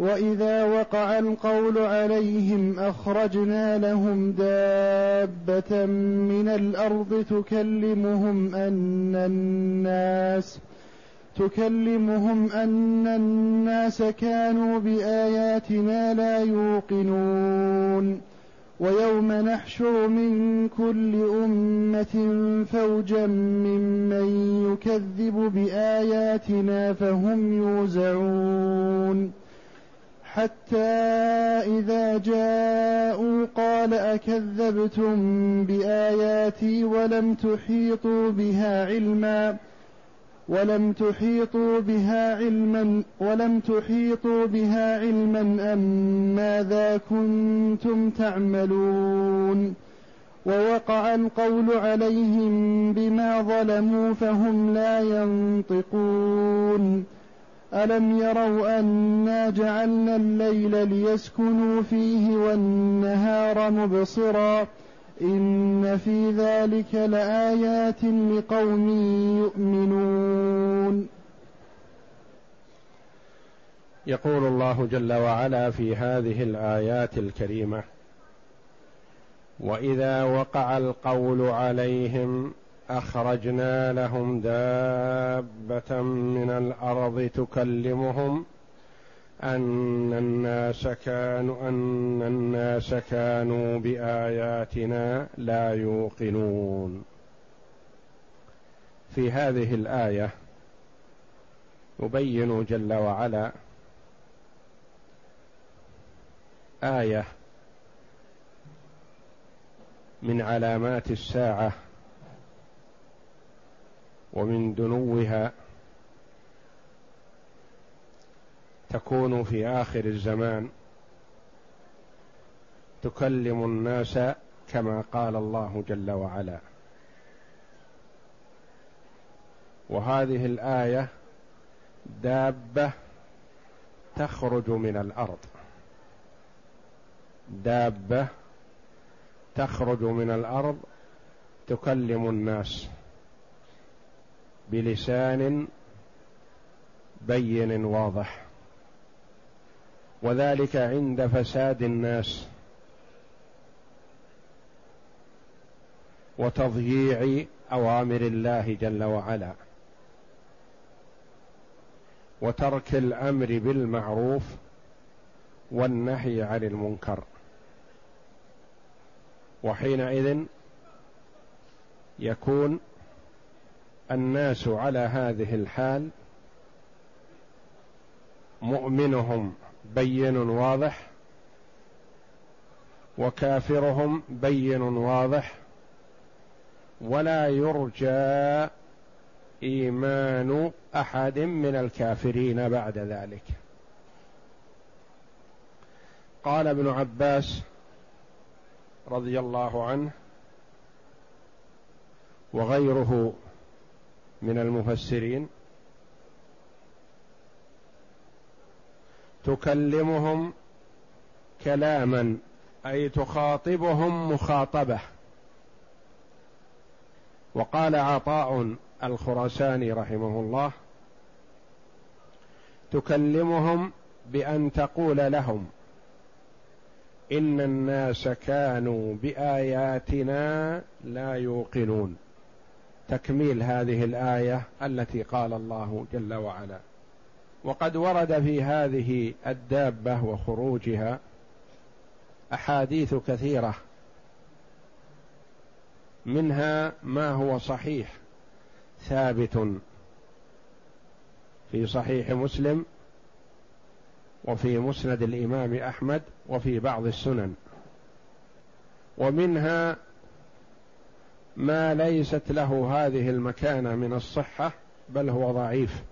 وإذا وقع القول عليهم أخرجنا لهم دابة من الأرض تكلمهم أن الناس تكلمهم أن الناس كانوا بآياتنا لا يوقنون. ويوم نحشر من كل أمة فوجا ممن يكذب بآياتنا فهم يوزعون. حتى إذا جاءوا قال أكذبتم بآياتي ولم تحيطوا بها علما ولم تحيطوا بها علما ولم تحيطوا بها علما أم ماذا كنتم تعملون ووقع القول عليهم بما ظلموا فهم لا ينطقون ألم يروا أنا جعلنا الليل ليسكنوا فيه والنهار مبصرا إن في ذلك لآيات لقوم يؤمنون. يقول الله جل وعلا في هذه الآيات الكريمة وإذا وقع القول عليهم أخرجنا لهم دابة من الأرض تكلمهم أن الناس كانوا أن الناس كانوا بآياتنا لا يوقنون. في هذه الآية يبين جل وعلا آية من علامات الساعة ومن دنوها تكون في آخر الزمان تكلم الناس كما قال الله جل وعلا. وهذه الآية دابة تخرج من الأرض. دابة تخرج من الأرض تكلم الناس. بلسان بين واضح. وذلك عند فساد الناس. وتضييع أوامر الله جل وعلا. وترك الأمر بالمعروف والنهي عن المنكر. وحينئذ يكون الناس على هذه الحال مؤمنهم بين واضح وكافرهم بين واضح ولا يرجى إيمان أحد من الكافرين بعد ذلك. قال ابن عباس رضي الله عنه وغيره من المفسرين تكلمهم كلاما أي تخاطبهم مخاطبة. وقال عطاء الخراساني رحمه الله تكلمهم بأن تقول لهم إن الناس كانوا بآياتنا لا يوقنون. تكميل هذه الآية التي قال الله جل وعلا. وقد ورد في هذه الدابة وخروجها أحاديث كثيرة منها ما هو صحيح ثابت في صحيح مسلم وفي مسند الإمام أحمد وفي بعض السنن. ومنها ما ليست له هذه المكانة من الصحة بل هو ضعيف.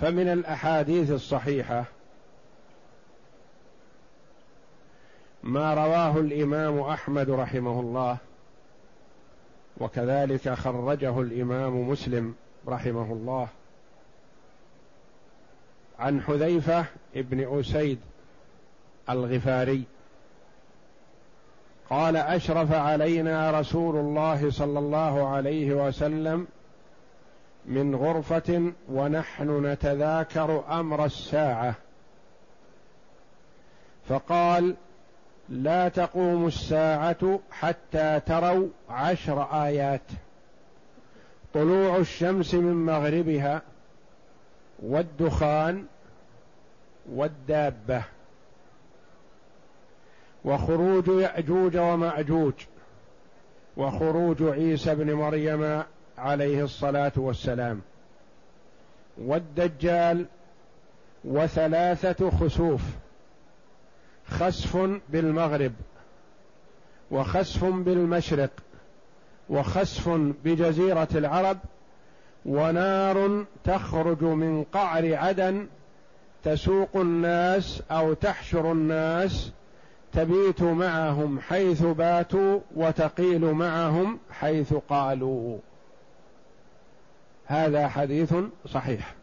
فمن الأحاديث الصحيحة ما رواه الإمام أحمد رحمه الله وكذلك خرجه الإمام مسلم رحمه الله عن حذيفة ابن أسيد الغفاري. قال أشرف علينا رسول الله صلى الله عليه وسلم من غرفة ونحن نتذاكر أمر الساعة. فقال لا تقوم الساعة حتى تروا عشر آيات. طلوع الشمس من مغربها والدخان والدابة. وخروج يأجوج ومأجوج وخروج عيسى بن مريم عليه الصلاة والسلام والدجال وثلاثة خسوف خسف بالمغرب وخسف بالمشرق وخسف بجزيرة العرب ونار تخرج من قعر عدن تسوق الناس أو تحشر الناس تبيت معهم حيث باتوا وتقيل معهم حيث قالوا. هذا حديث صحيح.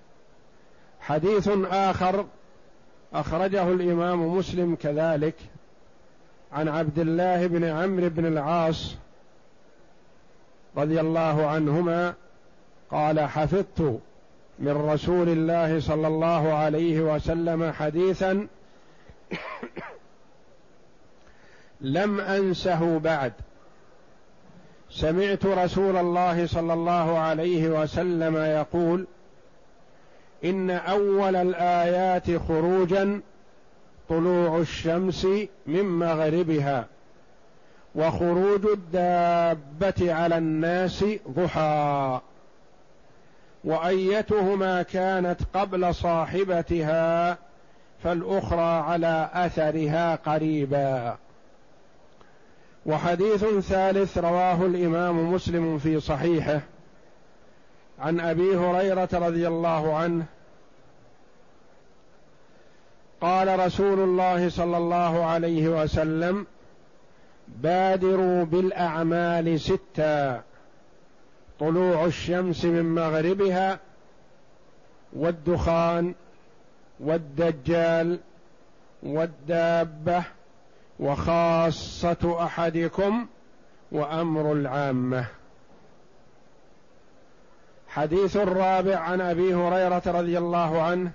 حديث آخر أخرجه الإمام مسلم كذلك عن عبد الله بن عمرو بن العاص رضي الله عنهما قال حفظت من رسول الله صلى الله عليه وسلم حديثا لم أنسه بعد. سمعت رسول الله صلى الله عليه وسلم يقول إن أول الآيات خروجا طلوع الشمس من مغربها وخروج الدابة على الناس ضحى. وأيتهما كانت قبل صاحبتها فالأخرى على أثرها قريبا. وحديث ثالث رواه الإمام مسلم في صحيحه عن أبي هريرة رضي الله عنه قال رسول الله صلى الله عليه وسلم بادروا بالأعمال ستا طلوع الشمس من مغربها والدخان والدجال والدابة وخاصة أحدكم وأمر العامة. حديث الرابع عن أبي هريرة رضي الله عنه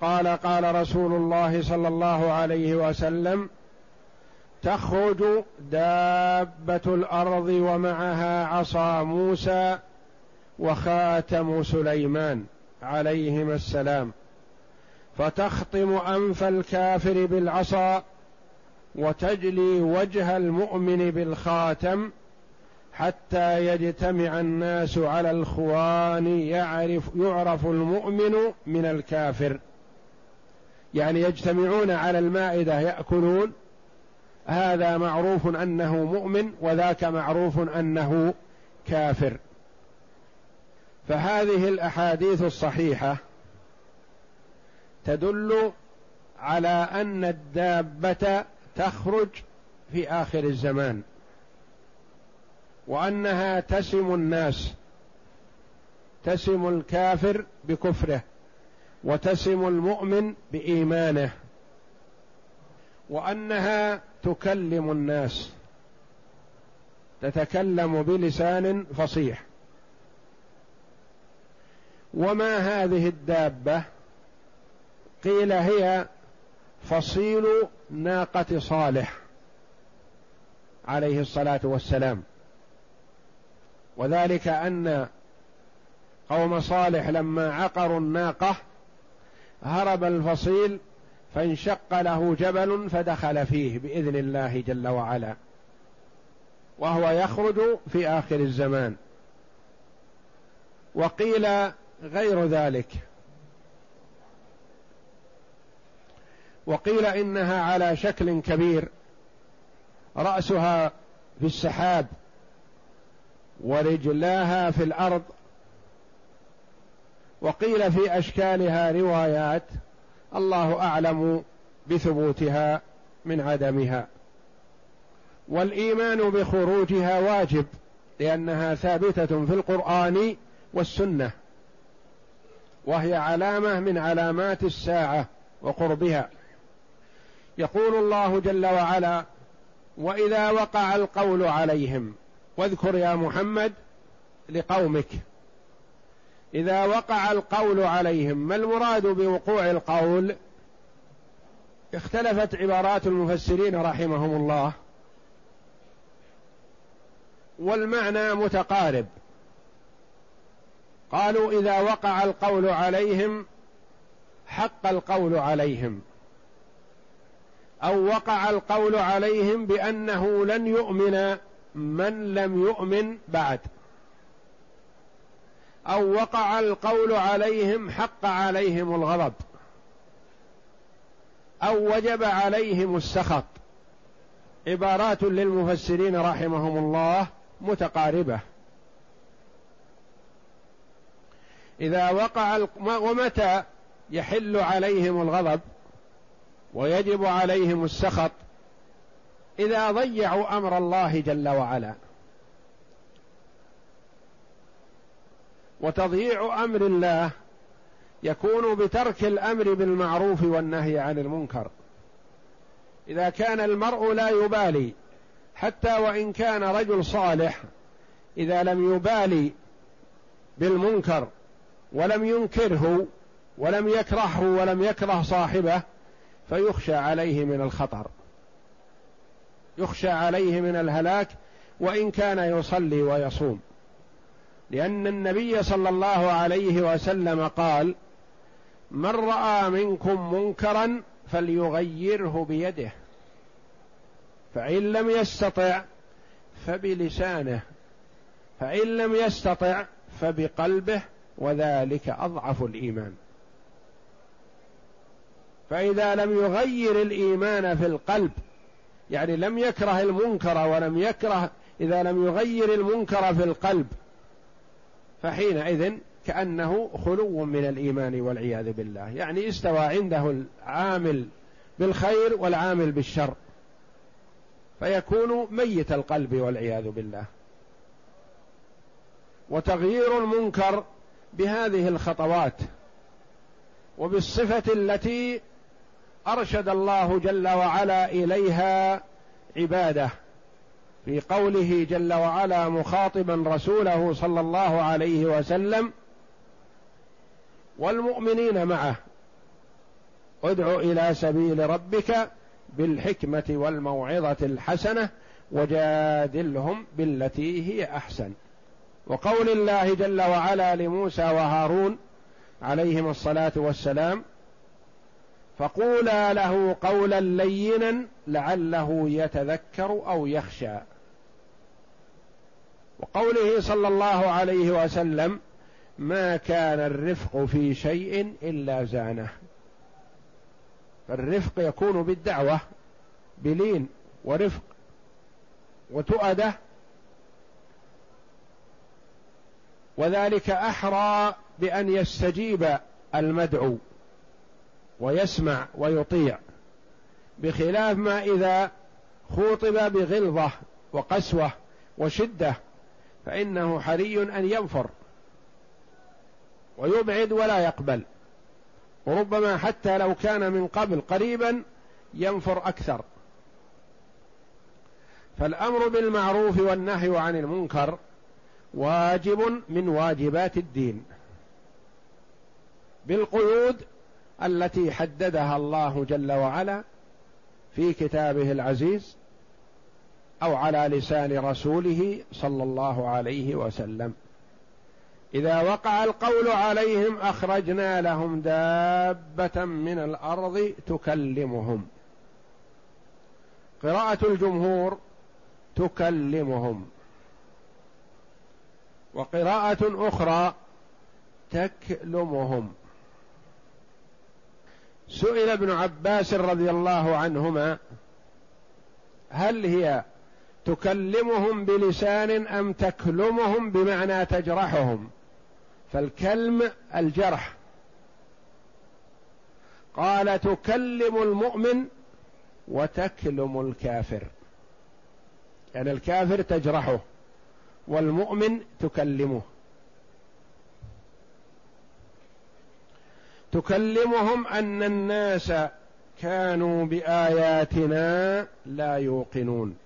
قال قال رسول الله صلى الله عليه وسلم تخرج دابة الأرض ومعها عصا موسى وخاتم سليمان عليهما السلام فتخطم أنف الكافر بالعصا وتجلي وجه المؤمن بالخاتم حتى يجتمع الناس على الخوان يعرف يعرف المؤمن من الكافر. يعني يجتمعون على المائدة يأكلون. هذا معروف أنه مؤمن وذاك معروف أنه كافر. فهذه الأحاديث الصحيحة تدل على أن الدابة تخرج في آخر الزمان وأنها تسم الناس تسم الكافر بكفره وتسم المؤمن بإيمانه وأنها تكلم الناس تتكلم بلسان فصيح. وما هذه الدابة؟ قيل هي فصيل ناقة صالح عليه الصلاة والسلام. وذلك أن قوم صالح لما عقروا الناقة هرب الفصيل فانشق له جبل فدخل فيه بإذن الله جل وعلا. وهو يخرج في آخر الزمان. وقيل غير ذلك. وقيل إنها على شكل كبير رأسها في السحاب ورجلاها في الأرض وقيل في أشكالها روايات الله أعلم بثبوتها من عدمها. والإيمان بخروجها واجب لأنها ثابتة في القرآن والسنة وهي علامة من علامات الساعة وقربها. يقول الله جل وعلا وإذا وقع القول عليهم واذكر يا محمد لقومك. إذا وقع القول عليهم ما المراد بوقوع القول؟ اختلفت عبارات المفسرين رحمهم الله. والمعنى متقارب. قالوا إذا وقع القول عليهم حق القول عليهم. أو وقع القول عليهم بأنه لن يؤمن من لم يؤمن بعد. أو وقع القول عليهم حق عليهم الغضب. أو وجب عليهم السخط. عبارات للمفسرين رحمهم الله متقاربة. إذا وقع ومتى يحل عليهم الغضب؟ ويجب عليهم السخط إذا ضيعوا أمر الله جل وعلا. وتضييع أمر الله يكون بترك الأمر بالمعروف والنهي عن المنكر. إذا كان المرء لا يبالي حتى وإن كان رجل صالح إذا لم يبالي بالمنكر ولم ينكره ولم يكرهه ولم يكره صاحبه فيخشى عليه من الخطر. يخشى عليه من الهلاك وإن كان يصلي ويصوم. لأن النبي صلى الله عليه وسلم قال من رأى منكم منكرا فليغيره بيده فإن لم يستطع فبلسانه فإن لم يستطع فبقلبه وذلك أضعف الإيمان. فإذا لم يغير الإيمان في القلب يعني لم يكره المنكر ولم يكره إذا لم يغير المنكر في القلب فحينئذ كأنه خلو من الإيمان والعياذ بالله. يعني استوى عنده العامل بالخير والعامل بالشر فيكون ميت القلب والعياذ بالله. وتغيير المنكر بهذه الخطوات وبالصفة التي أرشد الله جل وعلا إليها عبادة في قوله جل وعلا مخاطبا رسوله صلى الله عليه وسلم والمؤمنين معه ادع إلى سبيل ربك بالحكمة والموعظة الحسنة وجادلهم بالتي هي أحسن. وقول الله جل وعلا لموسى وهارون عليهم الصلاة والسلام فقولا له قولا لينا لعله يتذكر أو يخشى. وقوله صلى الله عليه وسلم ما كان الرفق في شيء إلا زانه. فالرفق يكون بالدعوة بلين ورفق وتؤدة. وذلك أحرى بأن يستجيب المدعو. ويسمع ويطيع بخلاف ما إذا خوطب بغلظة وقسوة وشدة فإنه حري أن ينفر ويبعد ولا يقبل. وربما حتى لو كان من قبل قريبا ينفر أكثر. فالأمر بالمعروف والنهي عن المنكر واجب من واجبات الدين. بالقيود التي حددها الله جل وعلا في كتابه العزيز أو على لسان رسوله صلى الله عليه وسلم. إذا وقع القول عليهم أخرجنا لهم دابة من الأرض تكلمهم. قراءة الجمهور تكلمهم. وقراءة أخرى تكلمهم. سئل ابن عباس رضي الله عنهما هل هي تكلمهم بلسان أم تكلمهم بمعنى تجرحهم؟ فالكلم الجرح. قال تكلم المؤمن وتكلم الكافر. يعني الكافر تجرحه والمؤمن تكلمه. تكلمهم أن الناس كانوا بآياتنا لا يوقنون.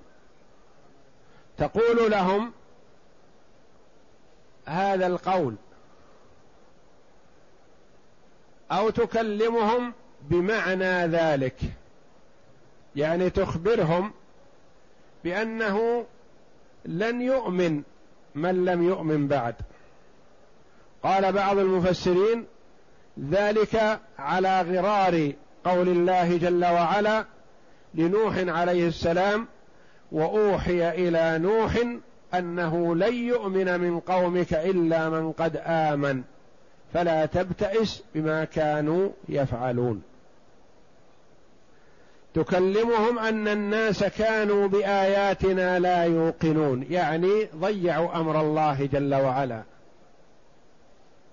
تقول لهم هذا القول. أو تكلمهم بمعنى ذلك. يعني تخبرهم بأنه لن يؤمن من لم يؤمن بعد. قال بعض المفسرين ذلك على غرار قول الله جل وعلا لنوح عليه السلام وأوحي إلى نوح أنه لن يؤمن من قومك إلا من قد آمن. فلا تبتئس بما كانوا يفعلون. تكلمهم أن الناس كانوا بآياتنا لا يوقنون يعني ضيعوا أمر الله جل وعلا.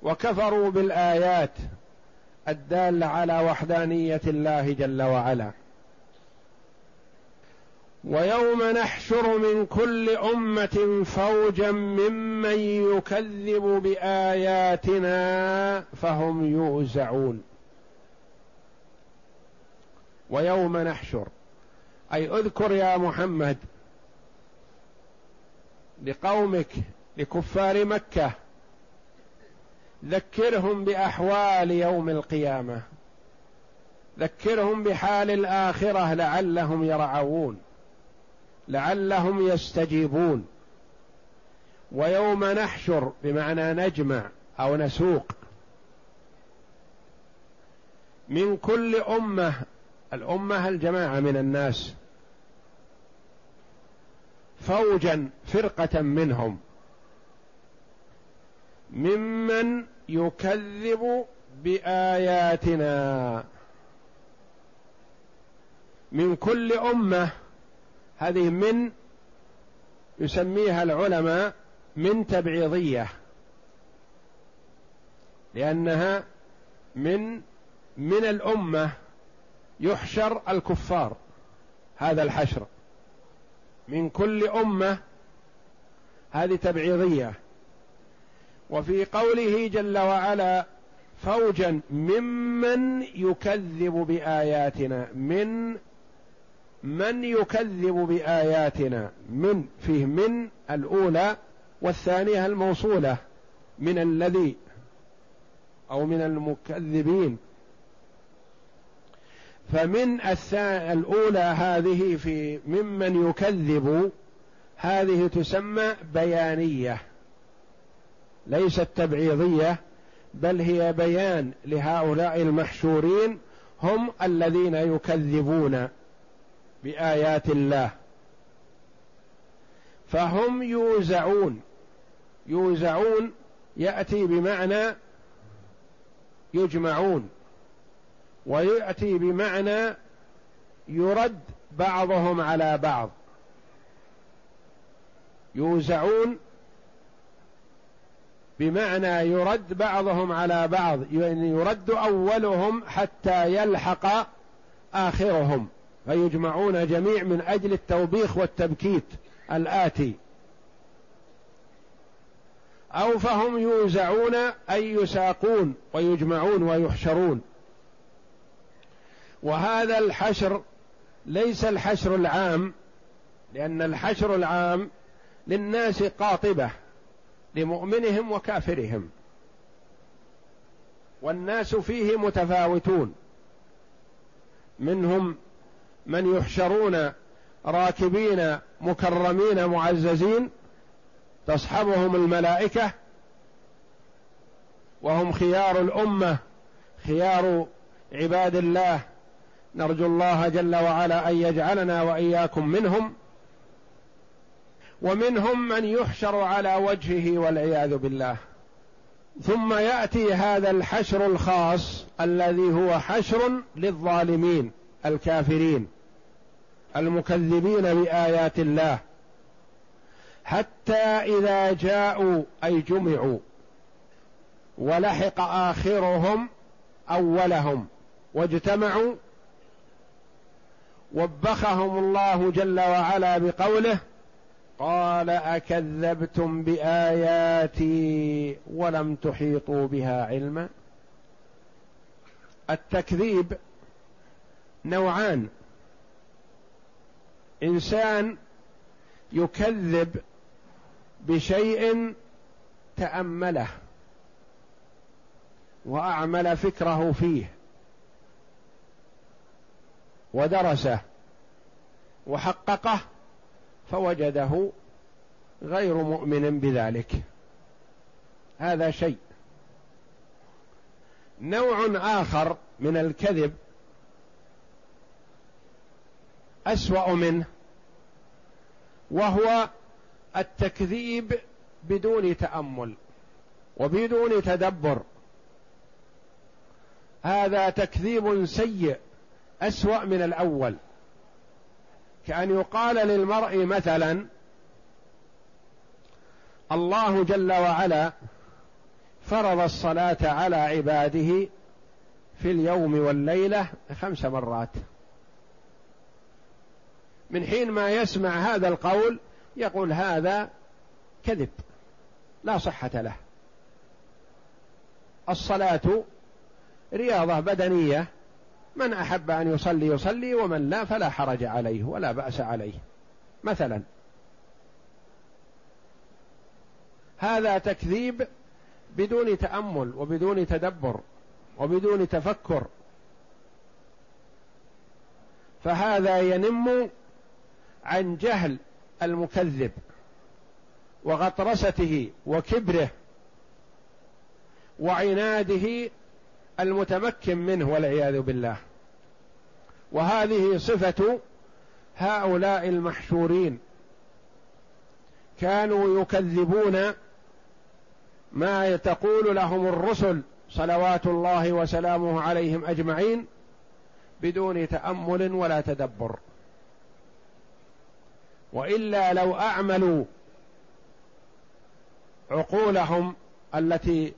وكفروا بالآيات الدالة على وحدانية الله جل وعلا. ويوم نحشر من كل أمة فوجا ممن يكذب بآياتنا فهم يوزعون. ويوم نحشر أي اذكر يا محمد لقومك لكفار مكة ذكرهم بأحوال يوم القيامة. ذكرهم بحال الآخرة لعلهم يرعون لعلهم يستجيبون. ويوم نحشر بمعنى نجمع أو نسوق. من كل أمة الأمة الجماعة من الناس فوجا فرقة منهم. ممن يكذب بآياتنا. من كل أمة هذه من يسميها العلماء من تبعيضية لأنها من من الأمة يحشر الكفار هذا الحشر. من كل أمة هذه تبعيضية. وفي قوله جل وعلا فوجا ممن يكذب بآياتنا من من يكذب بآياتنا من فيه من الأولى والثانية الموصولة من الذي أو من المكذبين. فمن الأولى هذه في ممن يكذب هذه تسمى بيانية. ليست تبعيضية بل هي بيان لهؤلاء المحشورين هم الذين يكذبون بآيات الله. فهم يوزعون يوزعون يأتي بمعنى يجمعون ويأتي بمعنى يرد بعضهم على بعض. يوزعون بمعنى يرد بعضهم على بعض يعني يرد أولهم حتى يلحق آخرهم فيجمعون جميع من أجل التوبيخ والتبكيت الآتي. أو فهم يوزعون أي يساقون ويجمعون ويحشرون. وهذا الحشر ليس الحشر العام لأن الحشر العام للناس قاطبة. لمؤمنهم وكافرهم. والناس فيه متفاوتون. منهم من يحشرون راكبين مكرمين معززين تصحبهم الملائكة وهم خيار الأمة خيار عباد الله. نرجو الله جل وعلا أن يجعلنا وإياكم منهم. ومنهم من يحشر على وجهه والعياذ بالله. ثم يأتي هذا الحشر الخاص الذي هو حشر للظالمين الكافرين المكذبين بآيات الله. حتى إذا جاءوا أي جمعوا ولحق آخرهم أولهم واجتمعوا وبخهم الله جل وعلا بقوله قال أكذبتم بآياتي ولم تحيطوا بها علما؟ التكذيب نوعان. إنسان يكذب بشيء تأمله وأعمل فكره فيه ودرسه وحققه فوجده غير مؤمن بذلك. هذا شيء. نوع آخر من الكذب أسوأ منه وهو التكذيب بدون تأمل وبدون تدبر. هذا تكذيب سيء أسوأ من الأول. كأن يقال للمرء مثلا الله جل وعلا فرض الصلاة على عباده في اليوم والليلة خمس مرات. من حين ما يسمع هذا القول يقول هذا كذب لا صحة له. الصلاة رياضة بدنية من أحب أن يصلي يصلي ومن لا فلا حرج عليه ولا بأس عليه. مثلا. هذا تكذيب بدون تأمل وبدون تدبر وبدون تفكر. فهذا ينم عن جهل المكذب وغطرسته وكبره وعناده المتمكن منه والعياذ بالله. وهذه صفة هؤلاء المحشورين. كانوا يكذبون ما تقول لهم الرسل صلوات الله وسلامه عليهم أجمعين بدون تأمل ولا تدبر. وإلا لو أعملوا عقولهم التي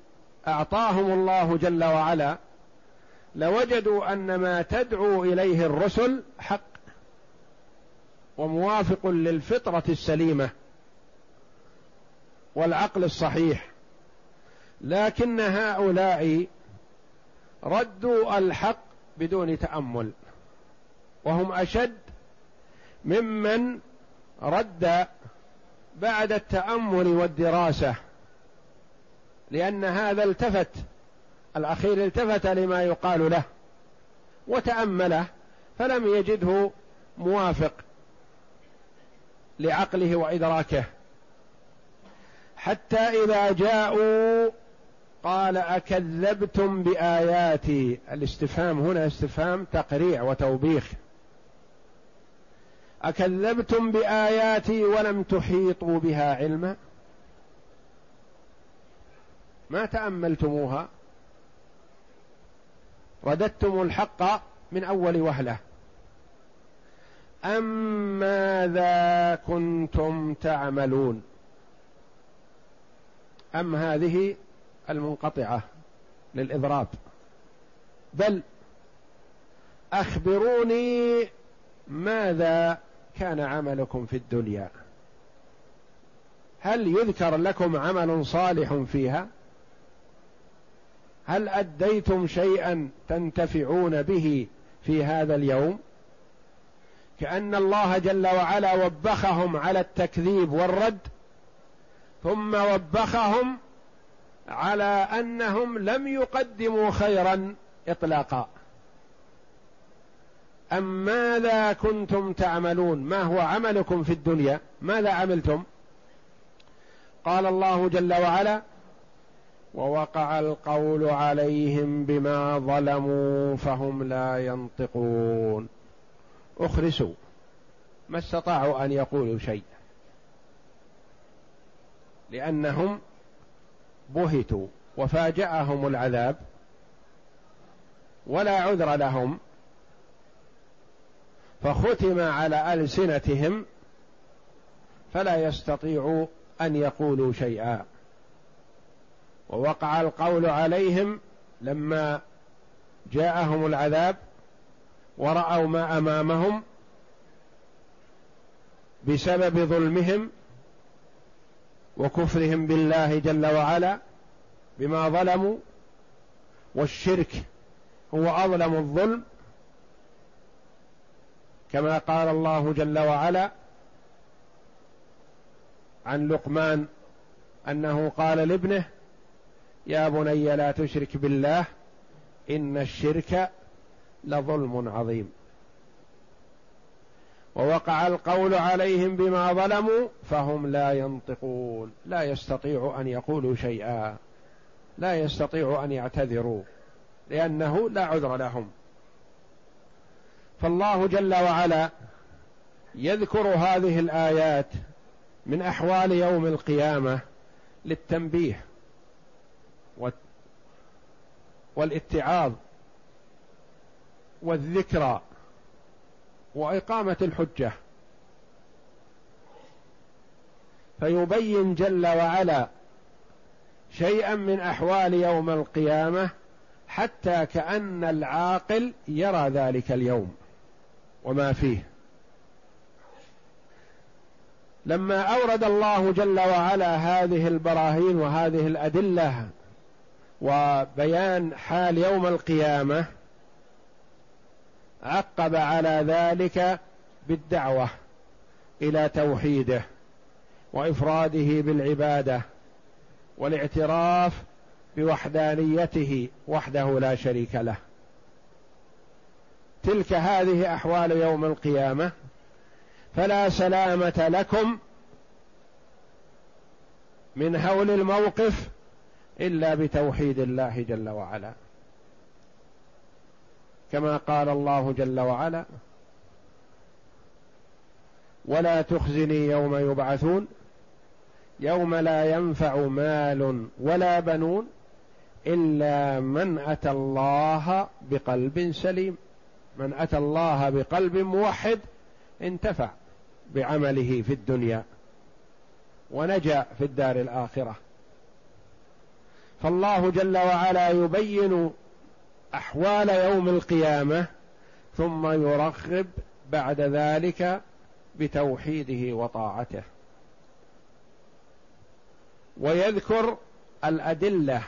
أعطاهم الله جل وعلا لوجدوا أن ما تدعو إليه الرسل حق وموافق للفطرة السليمة والعقل الصحيح. لكن هؤلاء ردوا الحق بدون تأمل وهم أشد ممن رد بعد التأمل والدراسة. لأن هذا التفت الأخير التفت لما يقال له وتأمله فلم يجده موافق لعقله وإدراكه. حتى إذا جاءوا قال أكذبتم بآياتي. الاستفهام هنا استفهام تقريع وتوبيخ. أكذبتم بآياتي ولم تحيطوا بها علما؟ ما تأملتموها؟ رددتم الحق من أول وهلة. أم ماذا كنتم تعملون؟ أم هذه المنقطعة للإضراب. بل أخبروني ماذا كان عملكم في الدنيا. هل يذكر لكم عمل صالح فيها؟ هل أديتم شيئا تنتفعون به في هذا اليوم؟ كأن الله جل وعلا وبخهم على التكذيب والرد ثم وبخهم على أنهم لم يقدموا خيرا اطلاقا. أم ماذا كنتم تعملون؟ ما هو عملكم في الدنيا؟ ماذا عملتم؟ قال الله جل وعلا ووقع القول عليهم بما ظلموا فهم لا ينطقون. أخرسوا. ما استطاعوا أن يقولوا شيء لأنهم بهتوا وفاجأهم العذاب ولا عذر لهم. فختم على ألسنتهم فلا يستطيعوا أن يقولوا شيئا. ووقع القول عليهم لما جاءهم العذاب ورأوا ما أمامهم بسبب ظلمهم وكفرهم بالله جل وعلا بما ظلموا والشرك هو أظلم الظلم كما قال الله جل وعلا عن لقمان أنه قال لابنه يا بني لا تشرك بالله إن الشرك لظلم عظيم. ووقع القول عليهم بما ظلموا فهم لا ينطقون. لا يستطيع أن يقولوا شيئا. لا يستطيع أن يعتذروا لأنه لا عذر لهم. فالله جل وعلا يذكر هذه الآيات من أحوال يوم القيامة للتنبيه. والاتعاظ والذكرى وإقامة الحجة. فيبين جل وعلا شيئا من أحوال يوم القيامة حتى كأن العاقل يرى ذلك اليوم وما فيه. لما أورد الله جل وعلا هذه البراهين وهذه الأدلة وبيان حال يوم القيامة عقب على ذلك بالدعوة إلى توحيده وإفراده بالعبادة والاعتراف بوحدانيته وحده لا شريك له. تلك هذه أحوال يوم القيامة فلا سلامة لكم من هول الموقف إلا بتوحيد الله جل وعلا. كما قال الله جل وعلا ولا تخزني يوم يبعثون يوم لا ينفع مال ولا بنون إلا من أتى الله بقلب سليم. من أتى الله بقلب موحد انتفع بعمله في الدنيا ونجا في الدار الآخرة. فالله جل وعلا يبين أحوال يوم القيامة ثم يرغب بعد ذلك بتوحيده وطاعته. ويذكر الأدلة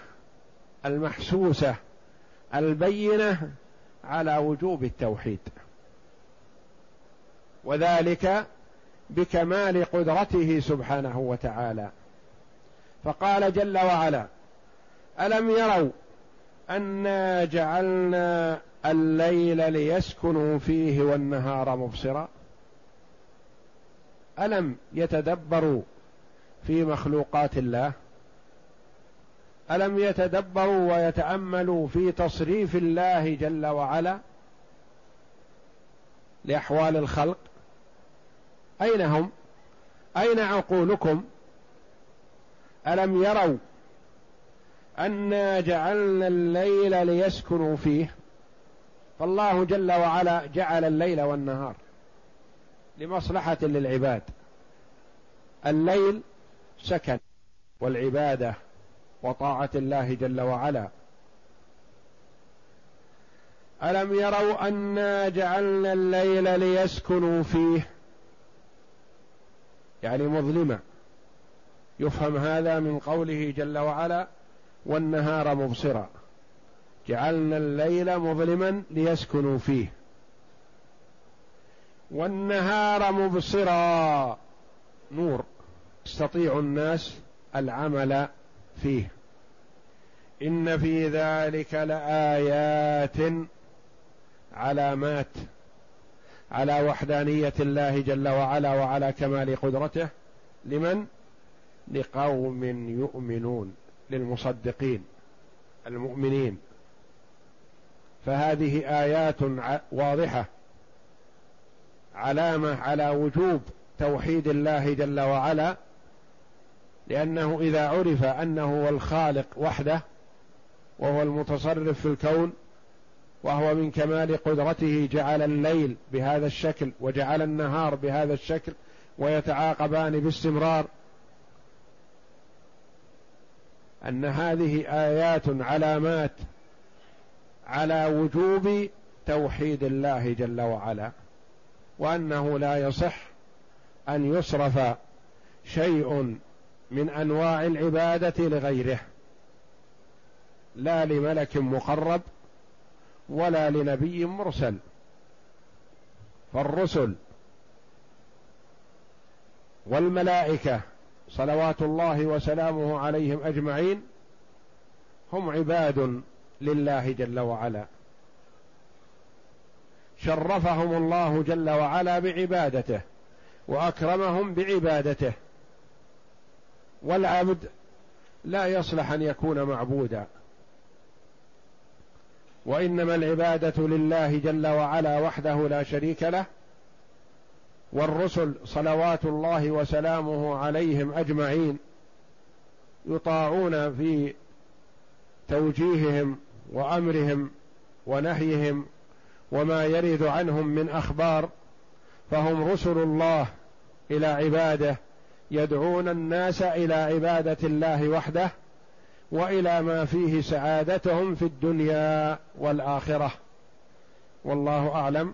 المحسوسة البينة على وجوب التوحيد. وذلك بكمال قدرته سبحانه وتعالى. فقال جل وعلا ألم يروا انا جعلنا الليل ليسكنوا فيه والنهار مبصرا؟ ألم يتدبروا في مخلوقات الله؟ ألم يتدبروا ويتأملوا في تصريف الله جل وعلا لأحوال الخلق؟ أين هم؟ أين عقولكم؟ ألم يروا أنا جعلنا الليل ليسكنوا فيه. فالله جل وعلا جعل الليل والنهار لمصلحة للعباد. الليل سكن والعبادة وطاعة الله جل وعلا. ألم يروا أنا جعلنا الليل ليسكنوا فيه؟ يعني مظلمة. يفهم هذا من قوله جل وعلا والنهار مبصرا. جعلنا الليل مظلما ليسكنوا فيه. والنهار مبصرا. نور. يستطيع الناس العمل فيه. إن في ذلك لآيات علامات على وحدانية الله جل وعلا وعلى كمال قدرته. لمن؟ لقوم يؤمنون. للمصدقين المؤمنين. فهذه آيات واضحة. علامة على وجوب توحيد الله جل وعلا لأنه إذا عرف أنه هو الخالق وحده وهو المتصرف في الكون وهو من كمال قدرته جعل الليل بهذا الشكل وجعل النهار بهذا الشكل ويتعاقبان باستمرار أن هذه آيات علامات على وجوب توحيد الله جل وعلا وأنه لا يصح أن يصرف شيء من أنواع العبادة لغيره لا لملك مقرب ولا لنبي مرسل فالرسل والملائكة صلوات الله وسلامه عليهم أجمعين هم عباد لله جل وعلا. شرفهم الله جل وعلا بعبادته وأكرمهم بعبادته. والعبد لا يصلح أن يكون معبودا. وإنما العبادة لله جل وعلا وحده لا شريك له والرسل صلوات الله وسلامه عليهم أجمعين يطاعون في توجيههم وأمرهم ونهيهم وما يرد عنهم من أخبار فهم رسل الله إلى عباده يدعون الناس إلى عبادة الله وحده وإلى ما فيه سعادتهم في الدنيا والآخرة. والله أعلم.